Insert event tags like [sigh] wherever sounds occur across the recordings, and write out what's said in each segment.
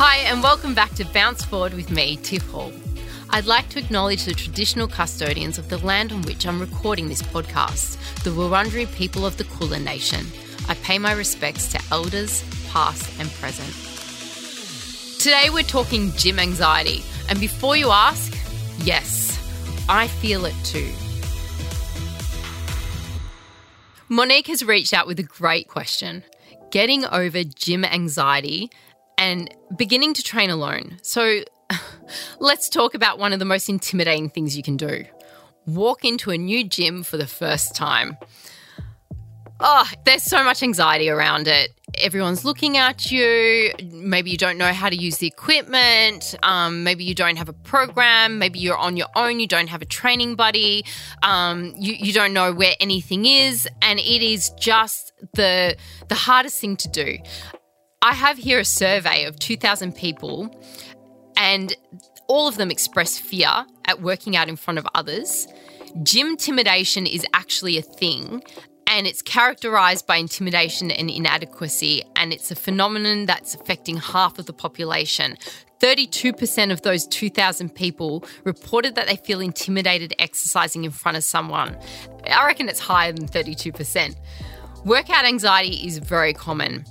Hi, and welcome back to Bounce Forward with me, Tiff Hall. I'd like to acknowledge the traditional custodians of the land on which I'm recording this podcast, the Wurundjeri people of the Kulin Nation. I pay my respects to elders, past and present. Today we're talking gym anxiety, and before you ask, yes, I feel it too. Monique has reached out with a great question getting over gym anxiety and beginning to train alone. So [laughs] let's talk about one of the most intimidating things you can do walk into a new gym for the first time. Oh, there's so much anxiety around it. Everyone's looking at you. Maybe you don't know how to use the equipment. Um, maybe you don't have a program. Maybe you're on your own. You don't have a training buddy. Um, you, you don't know where anything is. And it is just the, the hardest thing to do. I have here a survey of 2,000 people, and all of them express fear at working out in front of others. Gym intimidation is actually a thing, and it's characterized by intimidation and inadequacy, and it's a phenomenon that's affecting half of the population. 32% of those 2,000 people reported that they feel intimidated exercising in front of someone. I reckon it's higher than 32%. Workout anxiety is very common.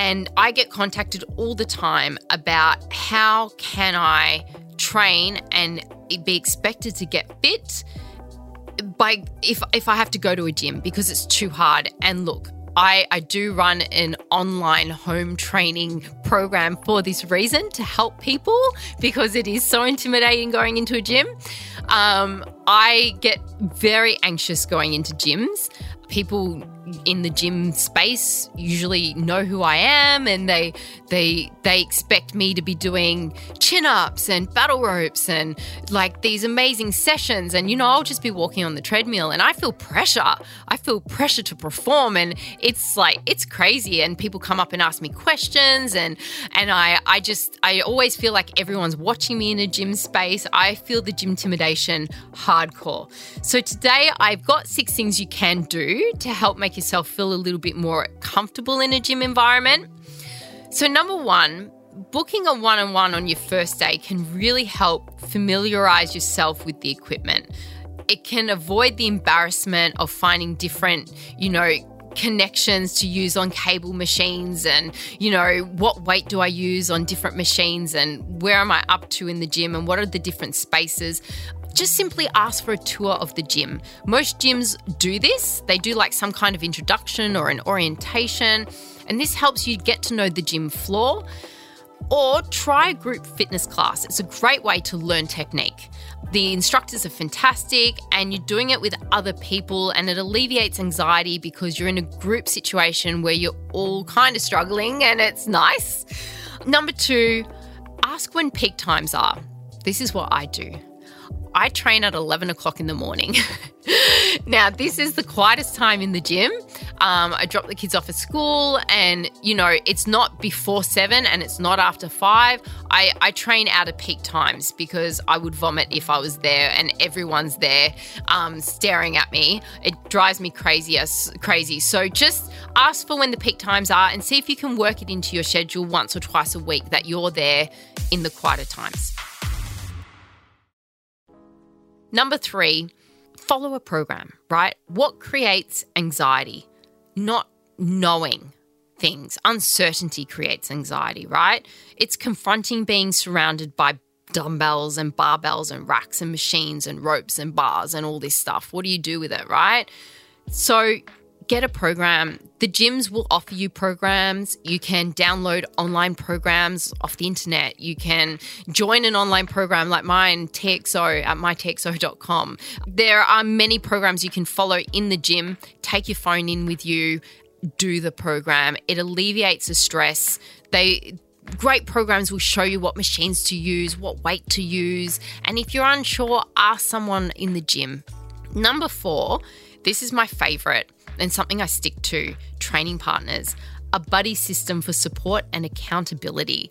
And I get contacted all the time about how can I train and be expected to get fit by if if I have to go to a gym because it's too hard. And look, I, I do run an online home training program for this reason to help people because it is so intimidating going into a gym. Um, I get very anxious going into gyms. People in the gym space usually know who I am and they they they expect me to be doing chin-ups and battle ropes and like these amazing sessions and you know I'll just be walking on the treadmill and I feel pressure. I feel pressure to perform and it's like it's crazy and people come up and ask me questions and and I I just I always feel like everyone's watching me in a gym space. I feel the gym intimidation hardcore. So today I've got six things you can do to help make yourself feel a little bit more comfortable in a gym environment. So, number one, booking a one on one on your first day can really help familiarize yourself with the equipment. It can avoid the embarrassment of finding different, you know, connections to use on cable machines and you know what weight do I use on different machines and where am I up to in the gym and what are the different spaces just simply ask for a tour of the gym. Most gyms do this, they do like some kind of introduction or an orientation, and this helps you get to know the gym floor. Or try a group fitness class. It's a great way to learn technique. The instructors are fantastic, and you're doing it with other people, and it alleviates anxiety because you're in a group situation where you're all kind of struggling, and it's nice. Number two, ask when peak times are. This is what I do. I train at 11 o'clock in the morning. [laughs] now, this is the quietest time in the gym. Um, I drop the kids off at school, and you know, it's not before seven and it's not after five. I, I train out of peak times because I would vomit if I was there and everyone's there um, staring at me. It drives me crazy, crazy. So just ask for when the peak times are and see if you can work it into your schedule once or twice a week that you're there in the quieter times. Number three, follow a program, right? What creates anxiety? Not knowing things. Uncertainty creates anxiety, right? It's confronting being surrounded by dumbbells and barbells and racks and machines and ropes and bars and all this stuff. What do you do with it, right? So get a program. The gyms will offer you programs. You can download online programs off the internet. You can join an online program like mine, TXO, at mytxo.com. There are many programs you can follow in the gym. Take your phone in with you, do the program. It alleviates the stress. They great programs will show you what machines to use, what weight to use, and if you're unsure, ask someone in the gym. Number 4, this is my favorite and something I stick to training partners, a buddy system for support and accountability.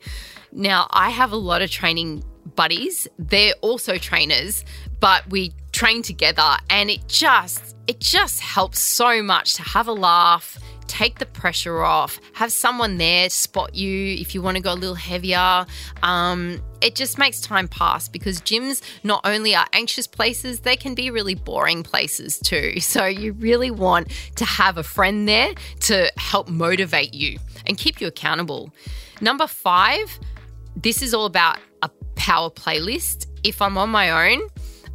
Now, I have a lot of training buddies. They're also trainers, but we train together and it just it just helps so much to have a laugh, take the pressure off. Have someone there spot you if you want to go a little heavier. Um, it just makes time pass because gyms not only are anxious places, they can be really boring places too. [laughs] So you really want to have a friend there to help motivate you and keep you accountable. Number five, this is all about a power playlist. If I'm on my own,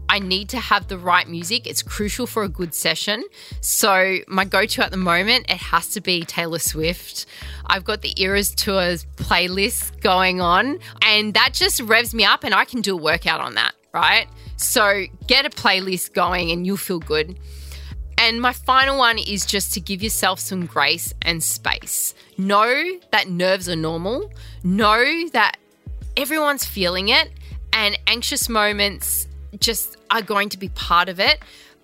I need to have the right music. It's crucial for a good session. So, my go to at the moment, it has to be Taylor Swift. I've got the Eras Tours playlist going on, and that just revs me up, and I can do a workout on that, right? So, get a playlist going, and you'll feel good. And my final one is just to give yourself some grace and space. Know that nerves are normal, know that everyone's feeling it, and anxious moments just are going to be part of it.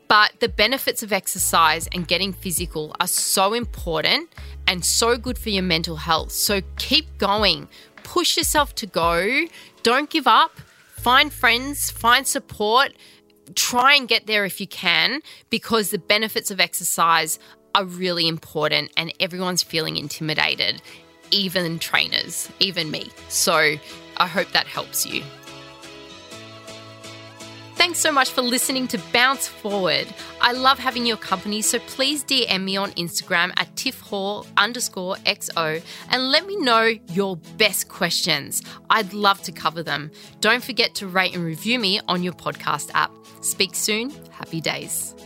But the benefits of exercise and getting physical are so important and so good for your mental health. So keep going, push yourself to go, don't give up, find friends, find support, try and get there if you can, because the benefits of exercise are really important and everyone's feeling intimidated, even trainers, even me. So I hope that helps you. Thanks so much for listening to Bounce Forward. I love having your company, so please DM me on Instagram at tiffhall underscore XO and let me know your best questions. I'd love to cover them. Don't forget to rate and review me on your podcast app. Speak soon. Happy days.